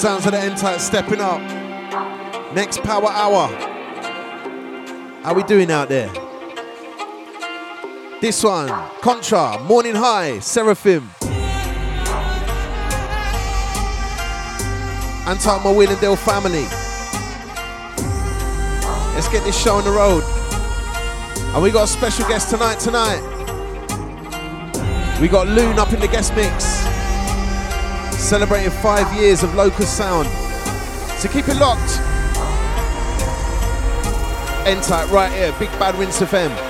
Sounds of the N-Type stepping up. Next power hour. How we doing out there? This one, Contra, Morning High, Seraphim. Anti my Wheel and Deal family. Let's get this show on the road. And we got a special guest tonight, tonight. We got Luun up in the guest mix celebrating five years of Locus Sound. So keep it locked. N-Type right here, Big Bad Rinse FM.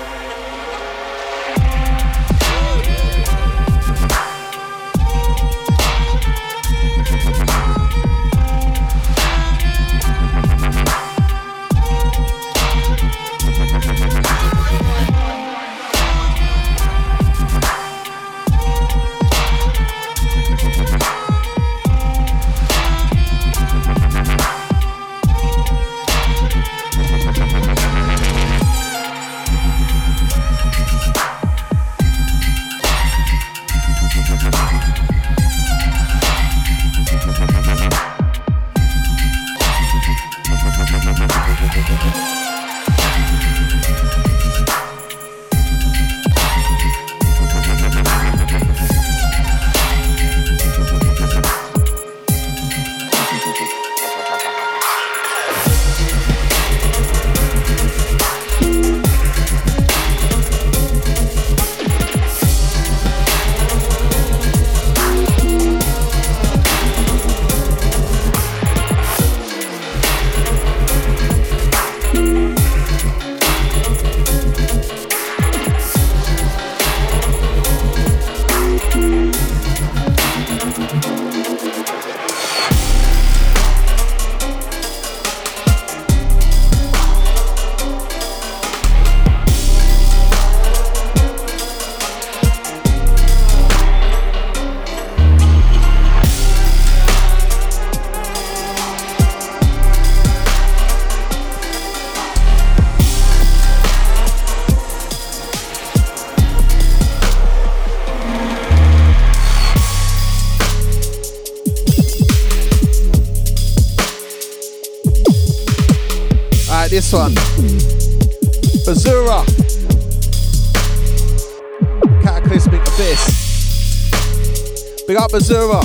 Big up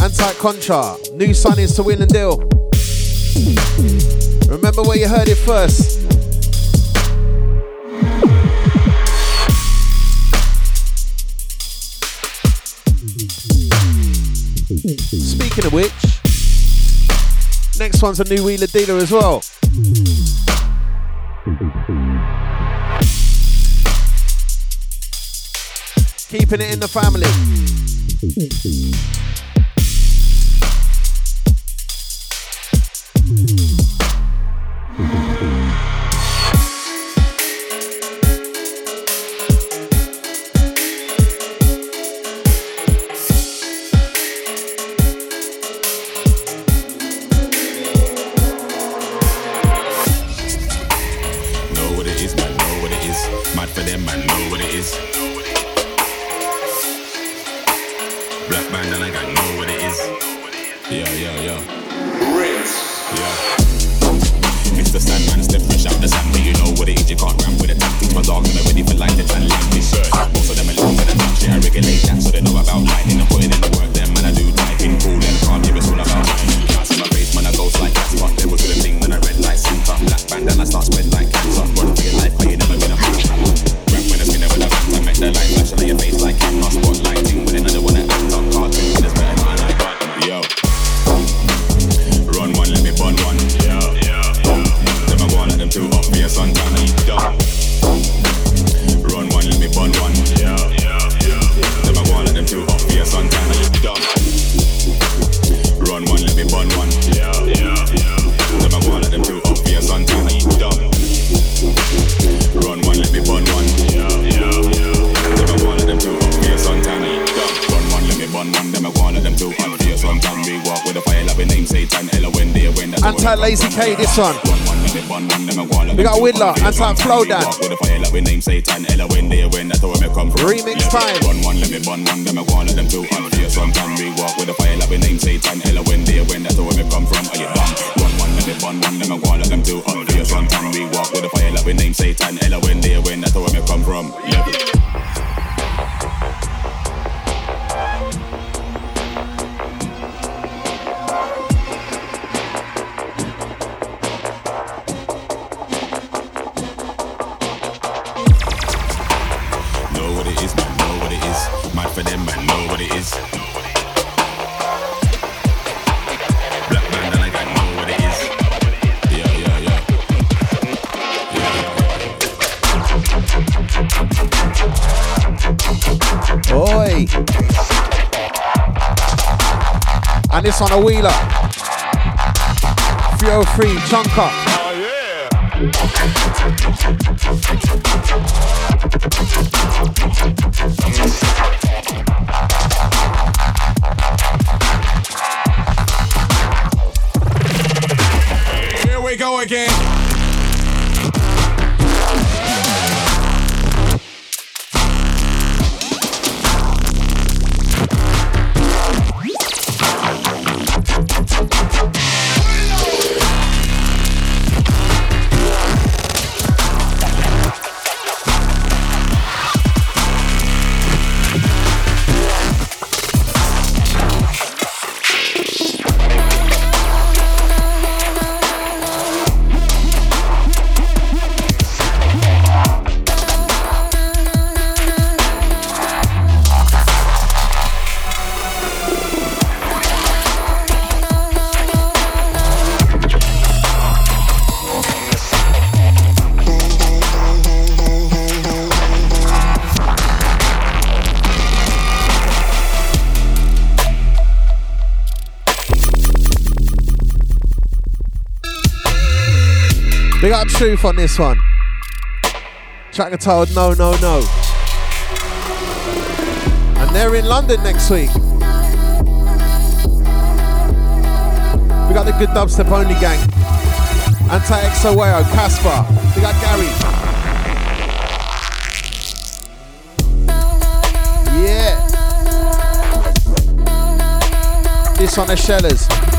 Anti Contra. New signings to Wheel and Deal. Remember where you heard it first. Speaking of which, next one's a new wheeler dealer as well. Keeping it in the family. Run one, Whittler, Anti Flow Dan. On a wheeler. 303 Chunker. Oh, yeah. Truth on this one. Tracker told no, no, no. And they're in London next week. We got the good dubstep only gang. Anti XOAO, Caspa. We got Gary. Yeah. This one, the Shellers.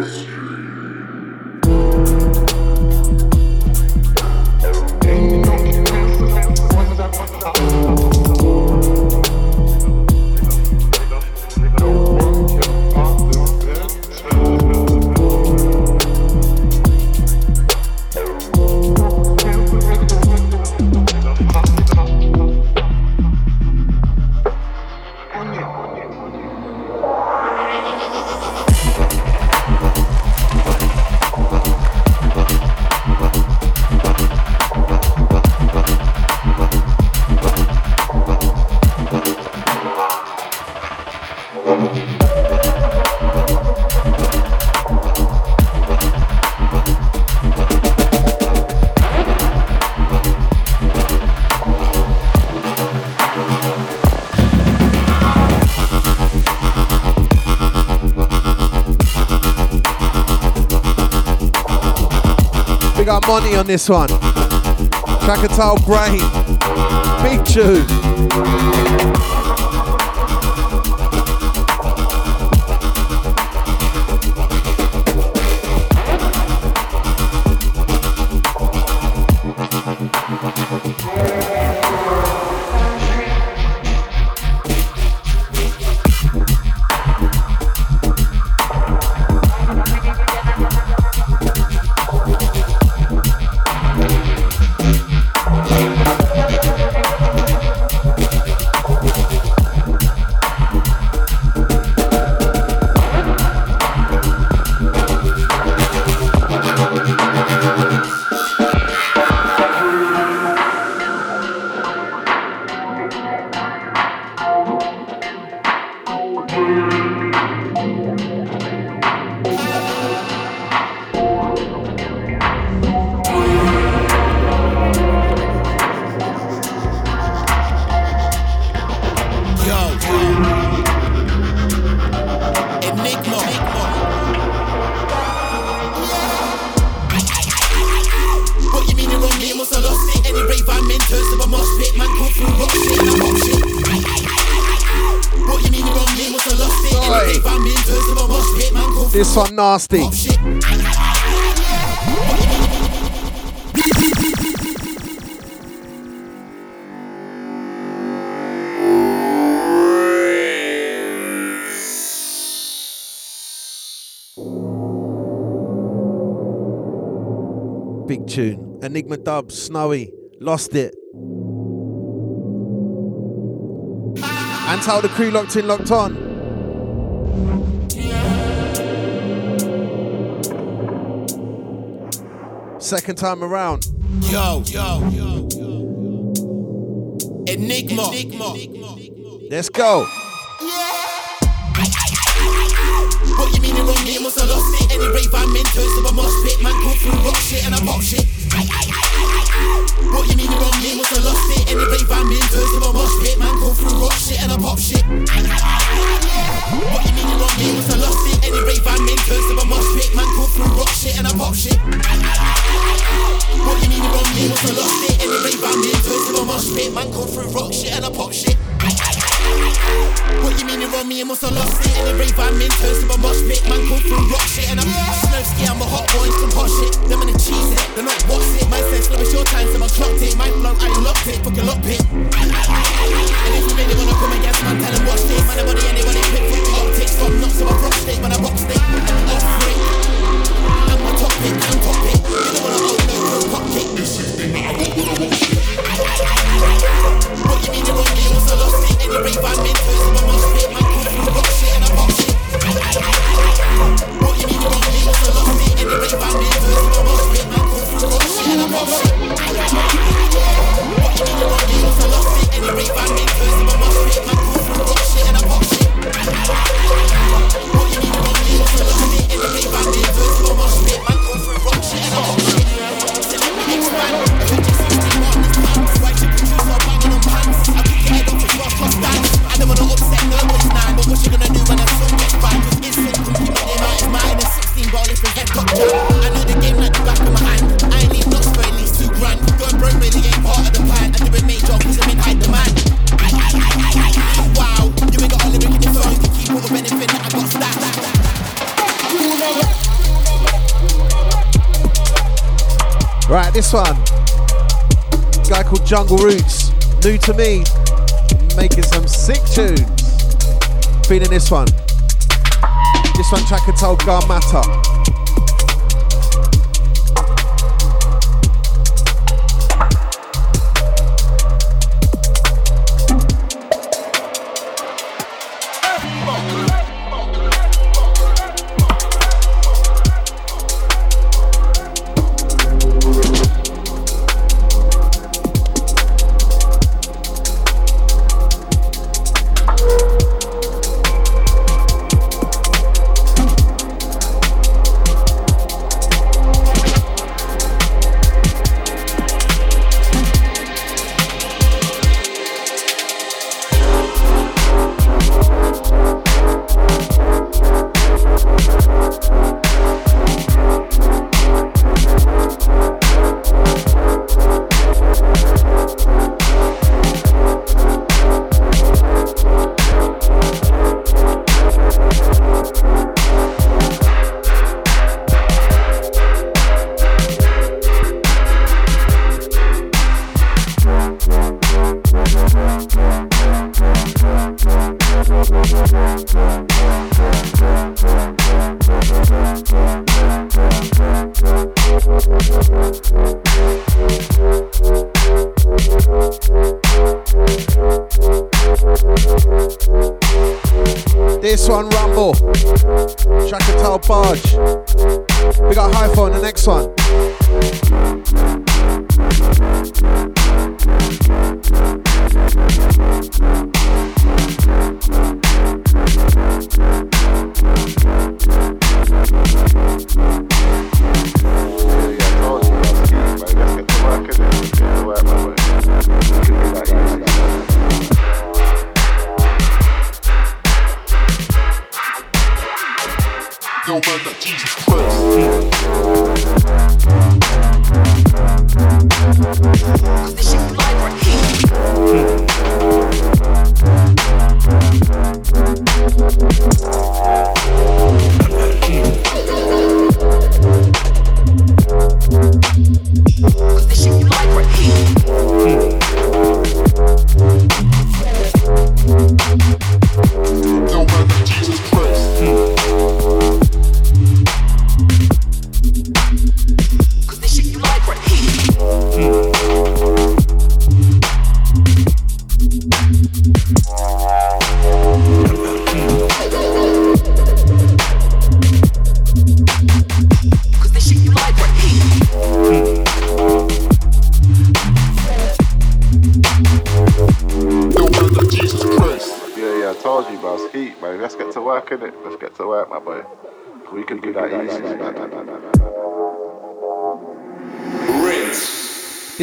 Mystery. Money on this one. Krakatoa Brain. Big tune. nasty. Oh, Big tune. Enigma Dub, Snowy, lost it. And how the crew locked in, locked on. second time around. Yo, yo, yo, yo. Enigma. Enigma. Let's go. What you mean the wrong name? Must have lost it. Any rave I'm in turns to a mosh pit. Man, go through rock shit and I pop shit. What you mean the wrong name? Must have lost it. Any rave I'm in turns to a mosh pit. Jungle Roots, new to me, making some sick tunes. Feeling this one. This one track called Garmata. over the cheese first.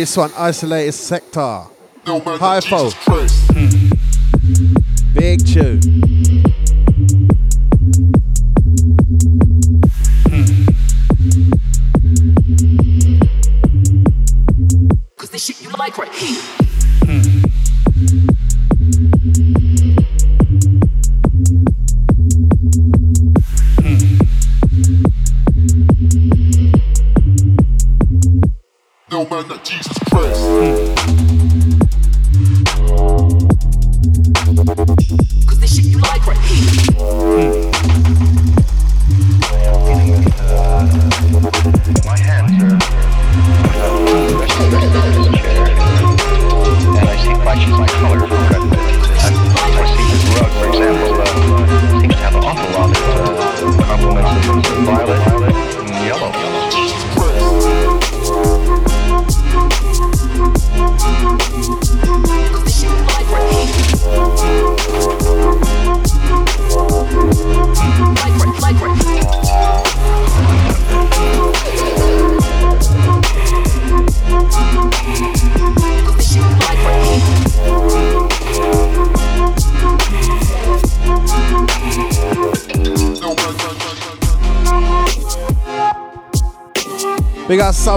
This one, Isolated Sector. No Hypho. Hmm. Big tune.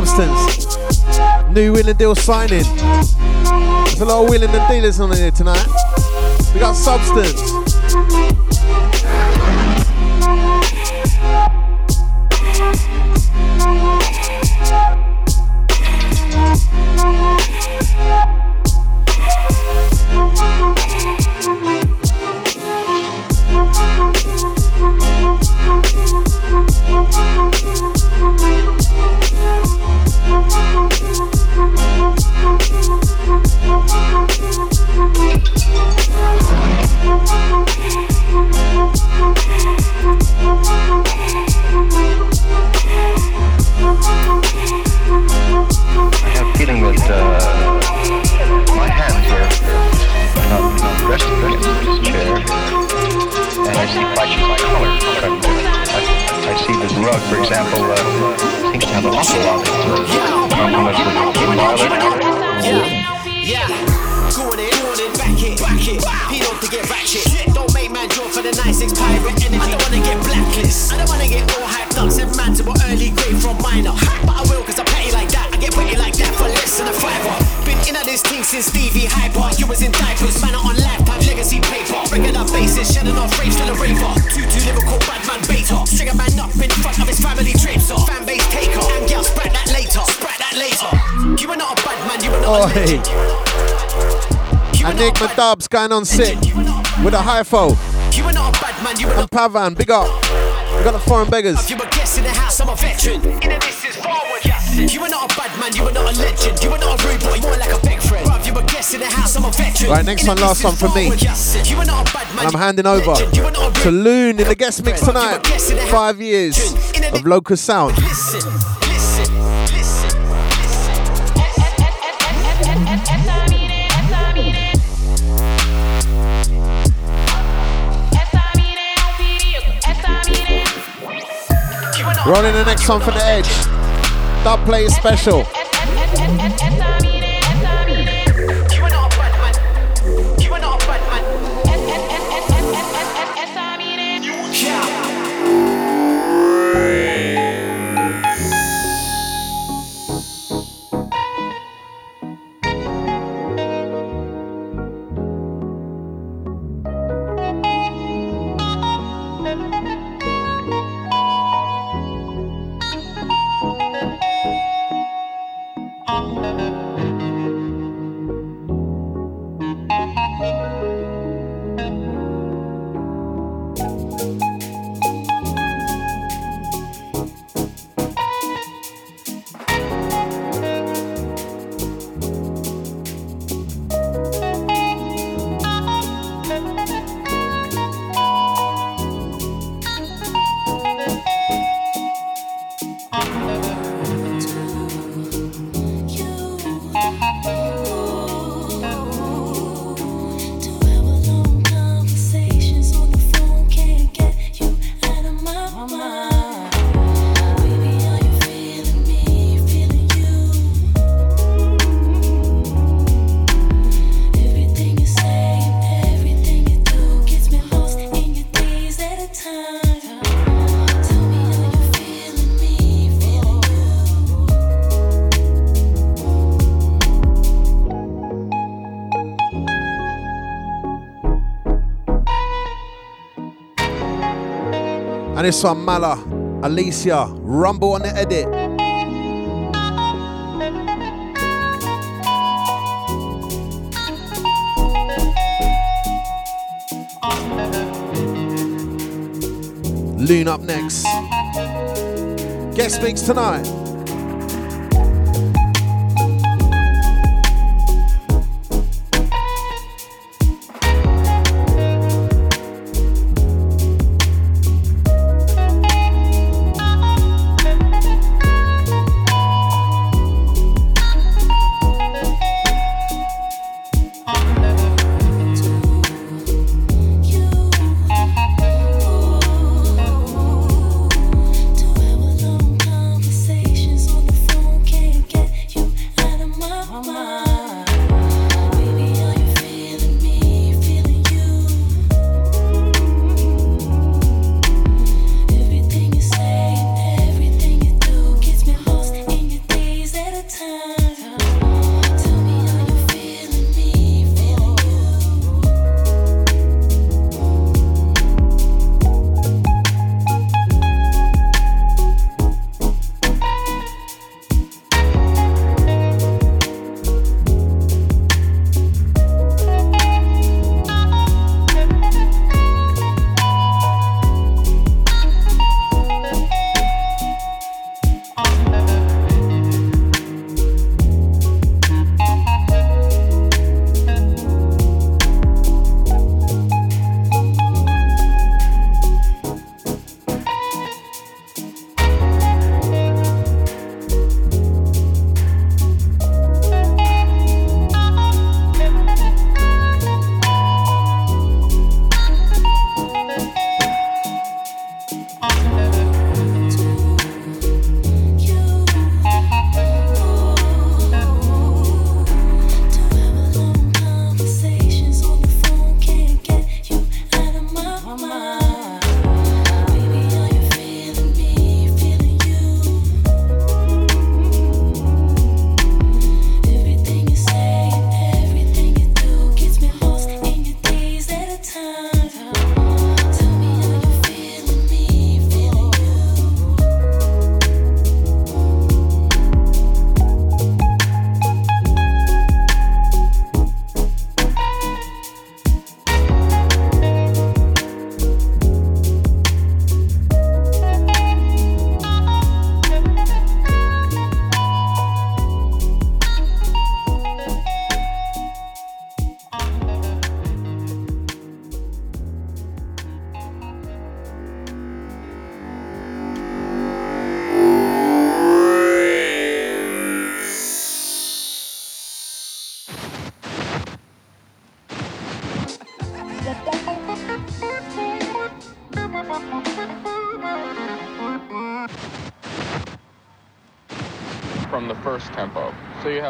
substance. New Wheel and Deal signing. There's a lot of wheeling and dealers on here tonight. We got substance. for the 96 pirate energy. I don't wanna get blacklist. I don't wanna get all hyped up. Send man to my early grade from minor. But I will, cause I petty like that. I get witty like that for less than a fiver. Been in at this team since Stevie Hyper. You was in diapers, man, on lifetime legacy paper. Bringin' our faces, shedding off rage, to the raver. Two two lyrical bad man beta. Trigger man up in front of his family trips or fan base taker. And girl, sprat that later, sprat that later. You are not a bad man, you are not oh, a hey. Enigma Dubs going on sick with a hypho. You're not a bad man, you And Pavan, big up. We got the foreign beggars. You were guessing the house, I'm a veteran. In a distance forward, yes. You were not a bad man, you were not a legend. You were not a rude boy, more like a big friend. Bruv, you were guessing the house, I'm a veteran. Right, next one, last one from me. You were not a bad man. And I'm handing over to Luun in the guest mix tonight. Five years of Locus Sound. Listen. Rolling the next one for the edge. That play is special. this one, Mala, Alicia, Rumble on the edit. Luun up next. Guest mix tonight.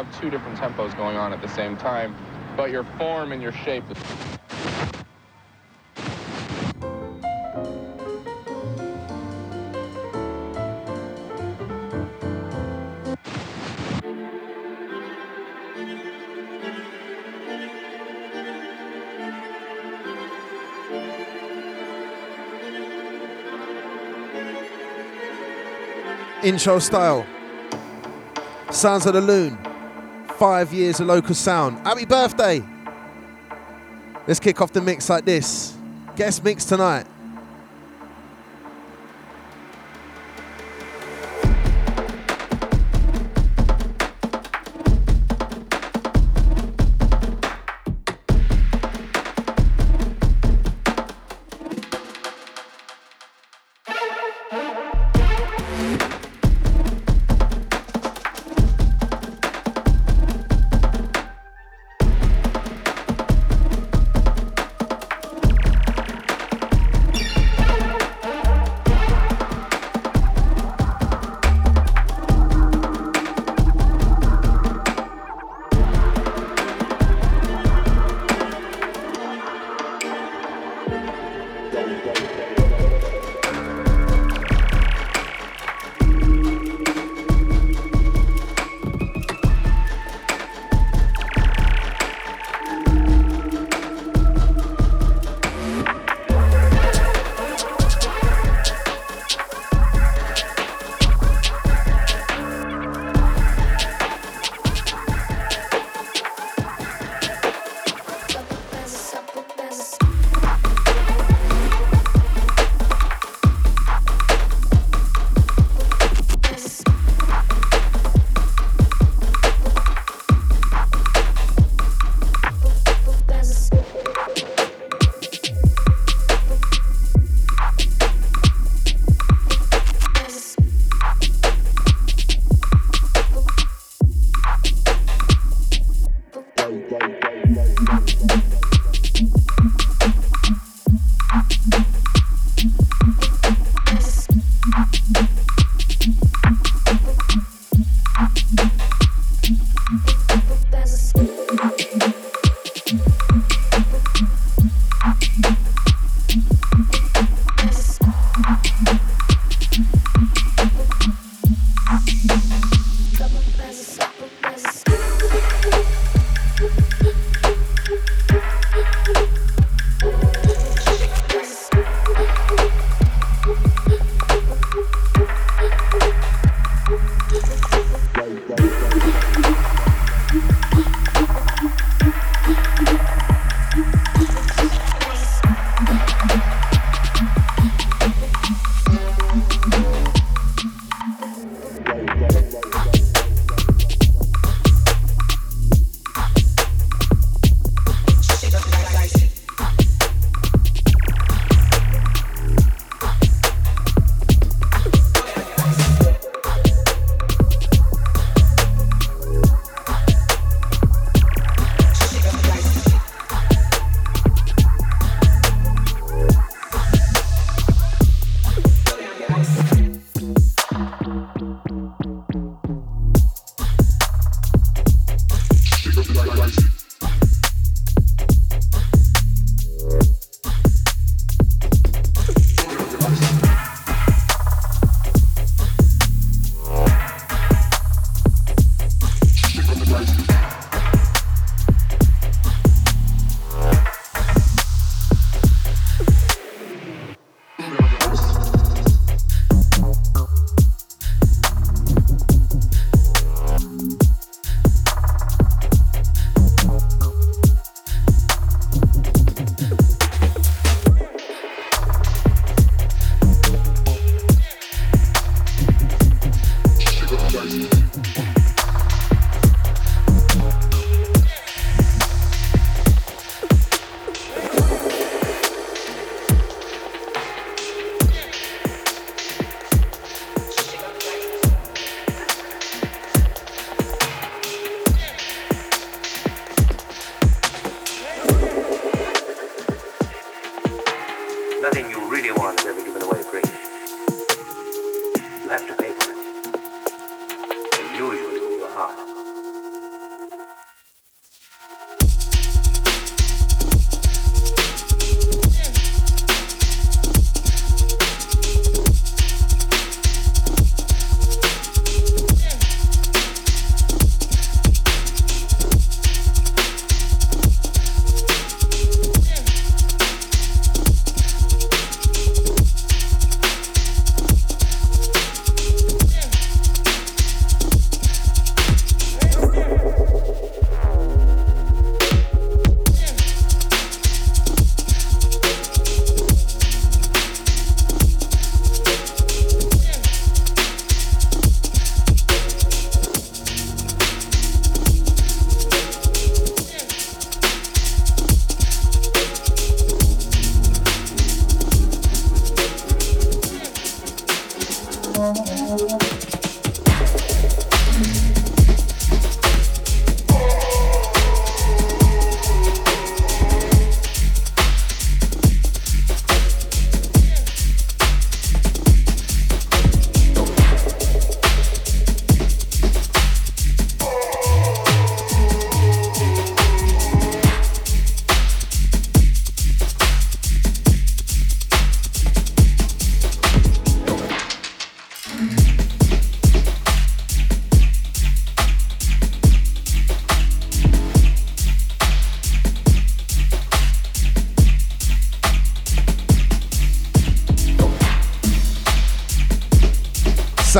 Have two different tempos going on at the same time, but your form and your shape is intro style. Sounds of the Luun. Five years of Locus Sound. Happy birthday! Let's kick off the mix like this. Guest mix tonight.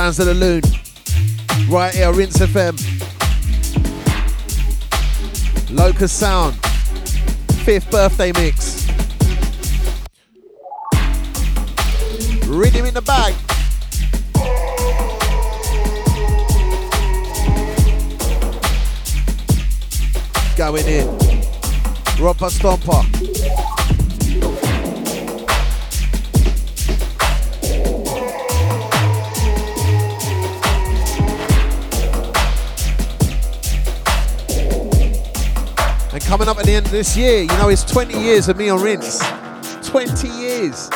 Sounds of the Luun. Right here, Rinse FM. Locus Sound. Fifth birthday mix. Rhythm in the bag. Going in. Romper Stomper. Coming up at the end of this year. You know, it's 20 years of me on Rinse. 20 years.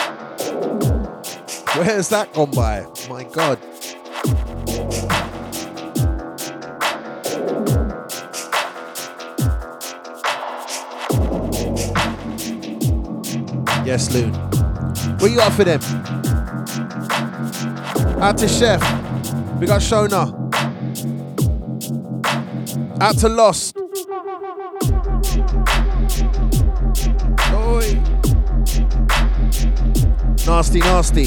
Where's that gone by? My God. Yes, Luun. What you got for them? Out to Chef. We got Shona. Out to Lost. Nasty, nasty.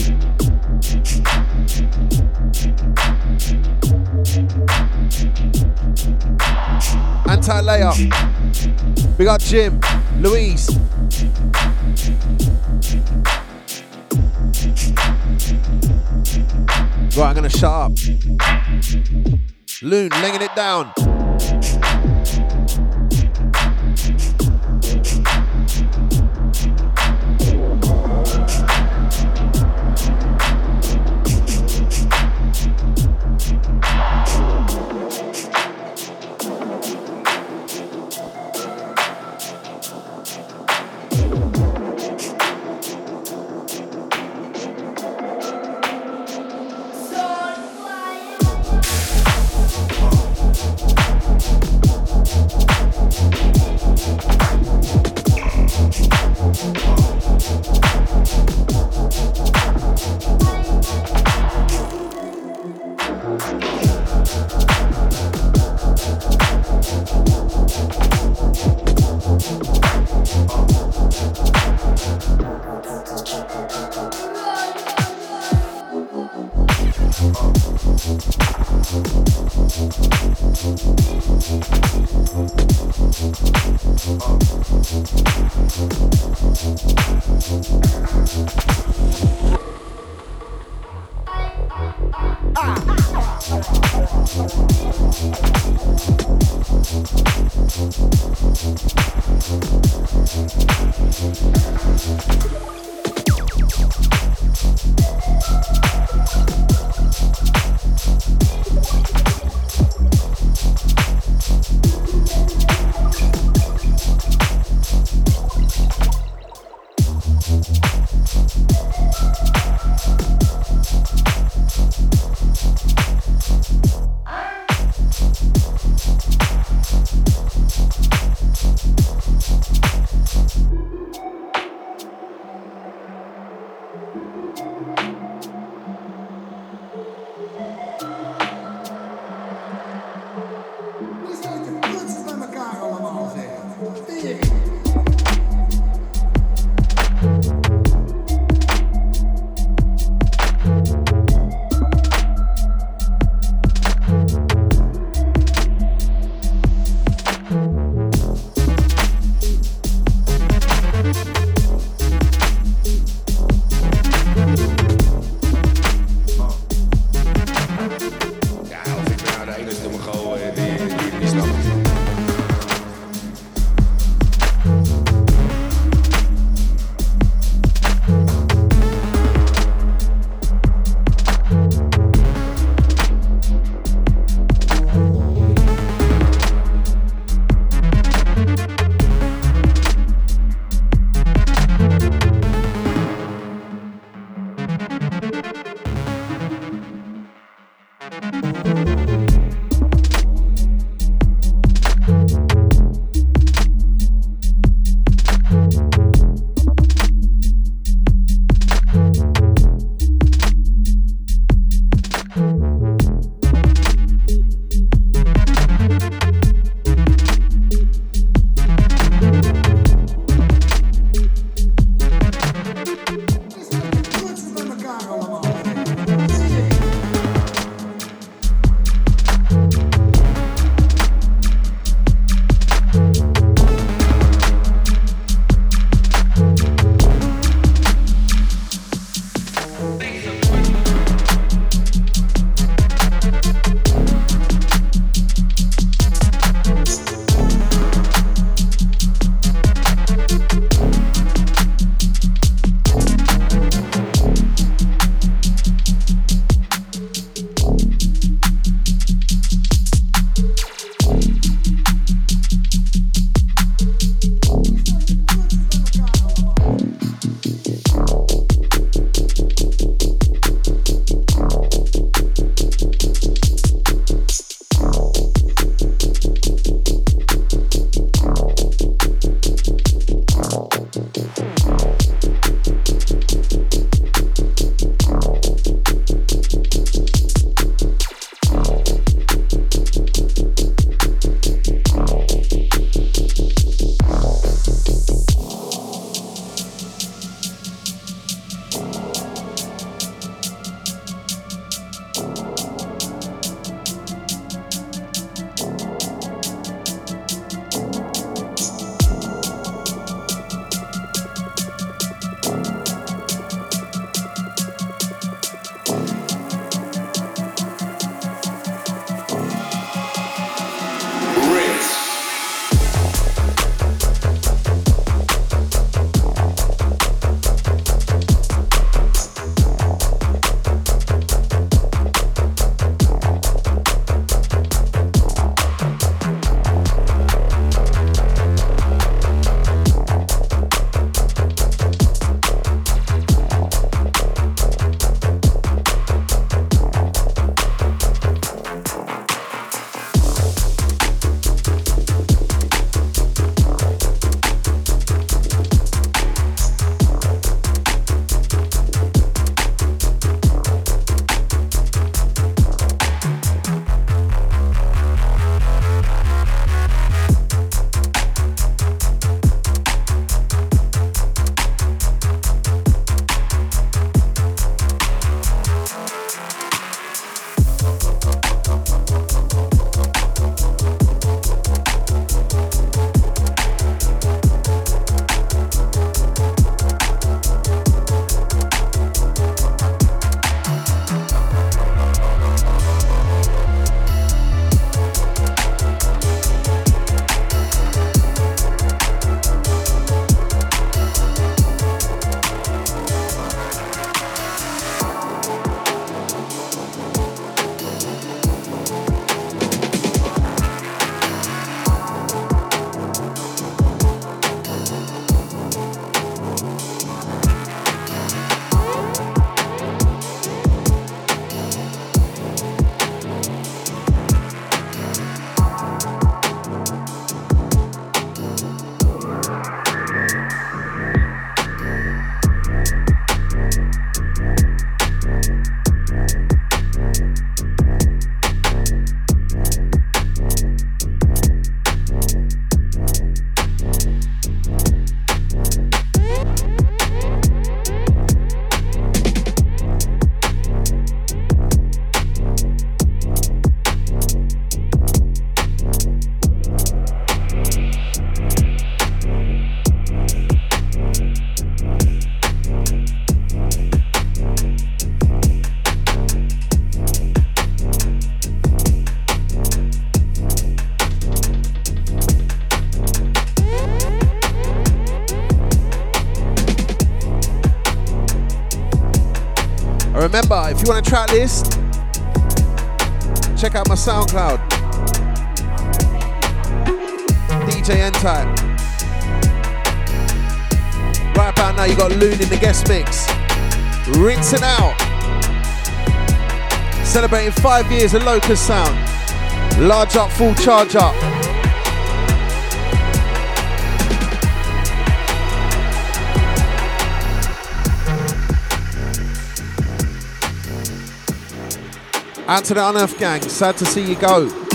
Anti layer. We got Jim, Louise. Right, I'm gonna shut up. Luun, laying it down. You want a track list, check out my SoundCloud. DJ N-Type. Right about now, you got Luun in the guest mix. Rinsing out. Celebrating five years of Locus Sound. Large up, full charge up. Out to the Unearth Gang, sad to see you go.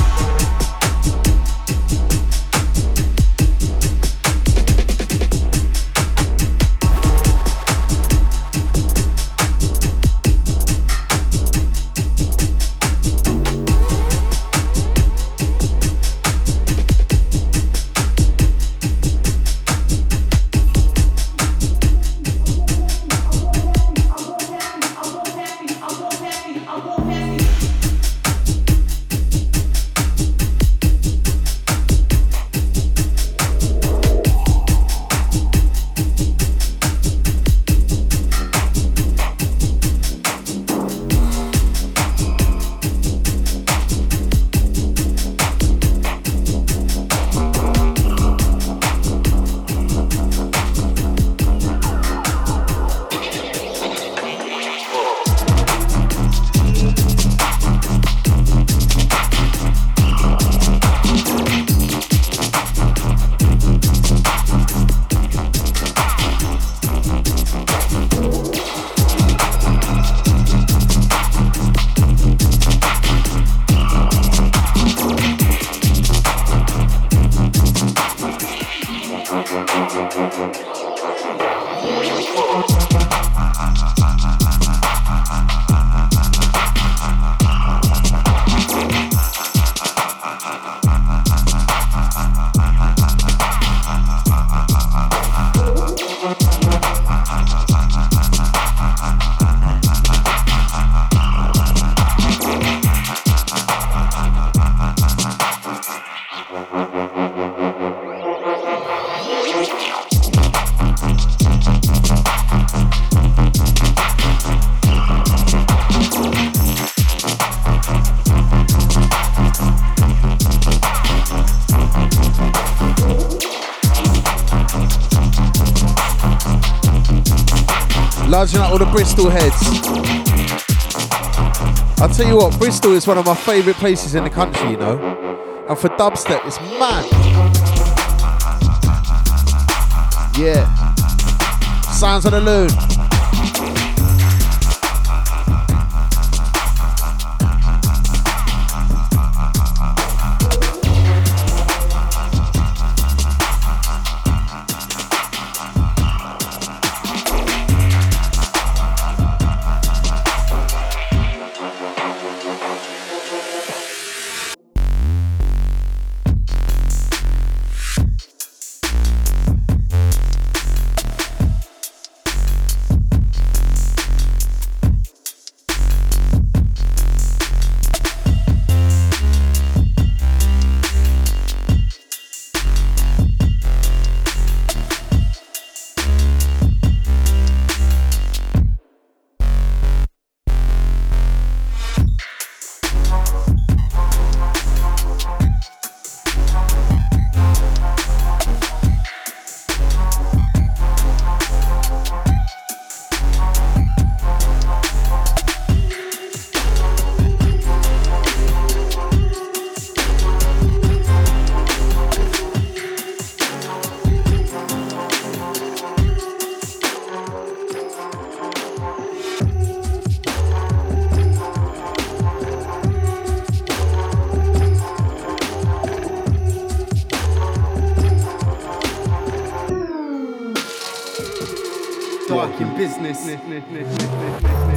All the Bristol heads. I'll tell you what, Bristol is one of my favourite places in the country, you know. And for dubstep, it's mad. Yeah. Sounds of the Luun. fucking business.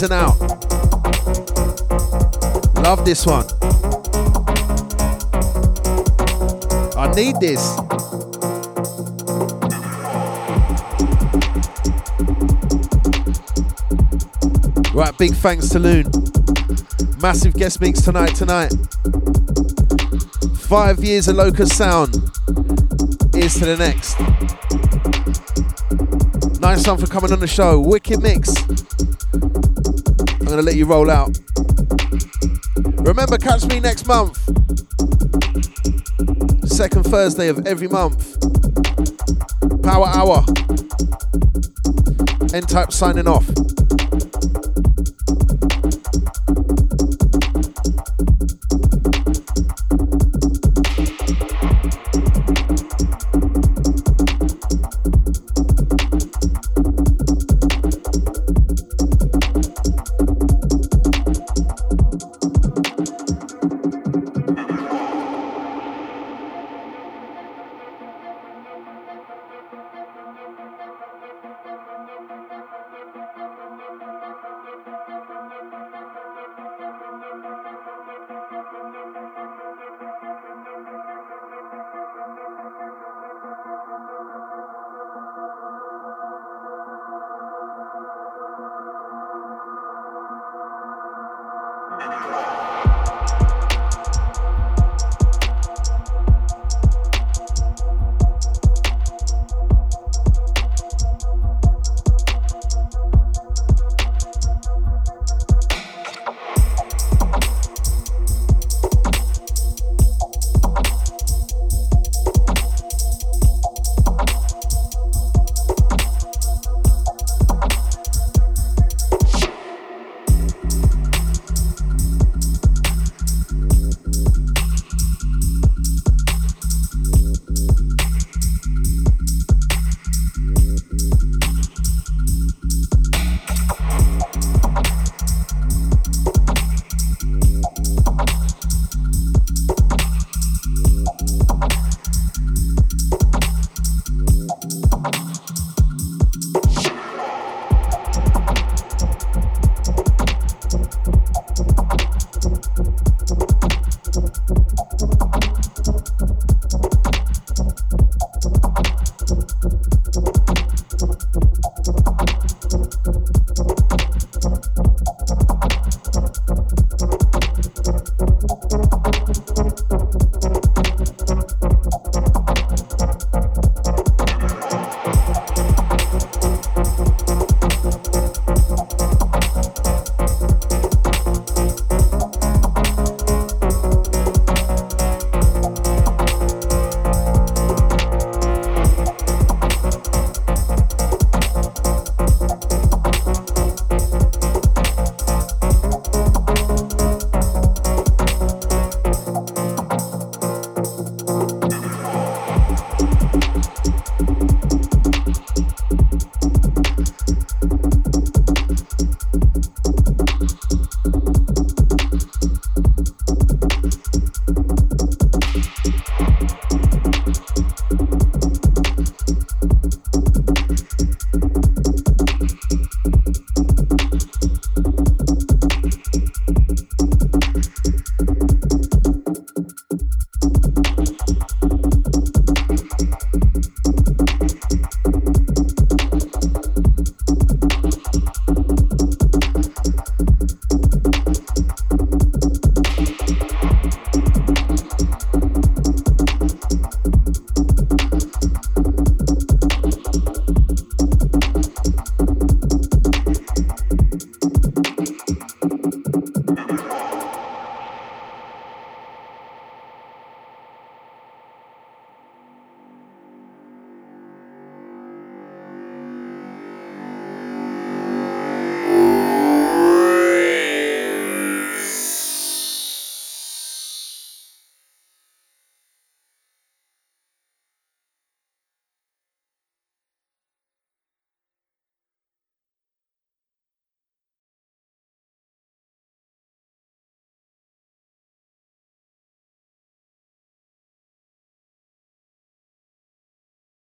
And out. Love this one. I need this. Right, big thanks to Luun. Massive guest mix tonight, tonight. Five years of Locus Sound. Here's to the next. Nice one for coming on the show. Wicked mix. I'm going to let you roll out. Remember, catch me next month. Second Thursday of every month. Power Hour. N Type signing off.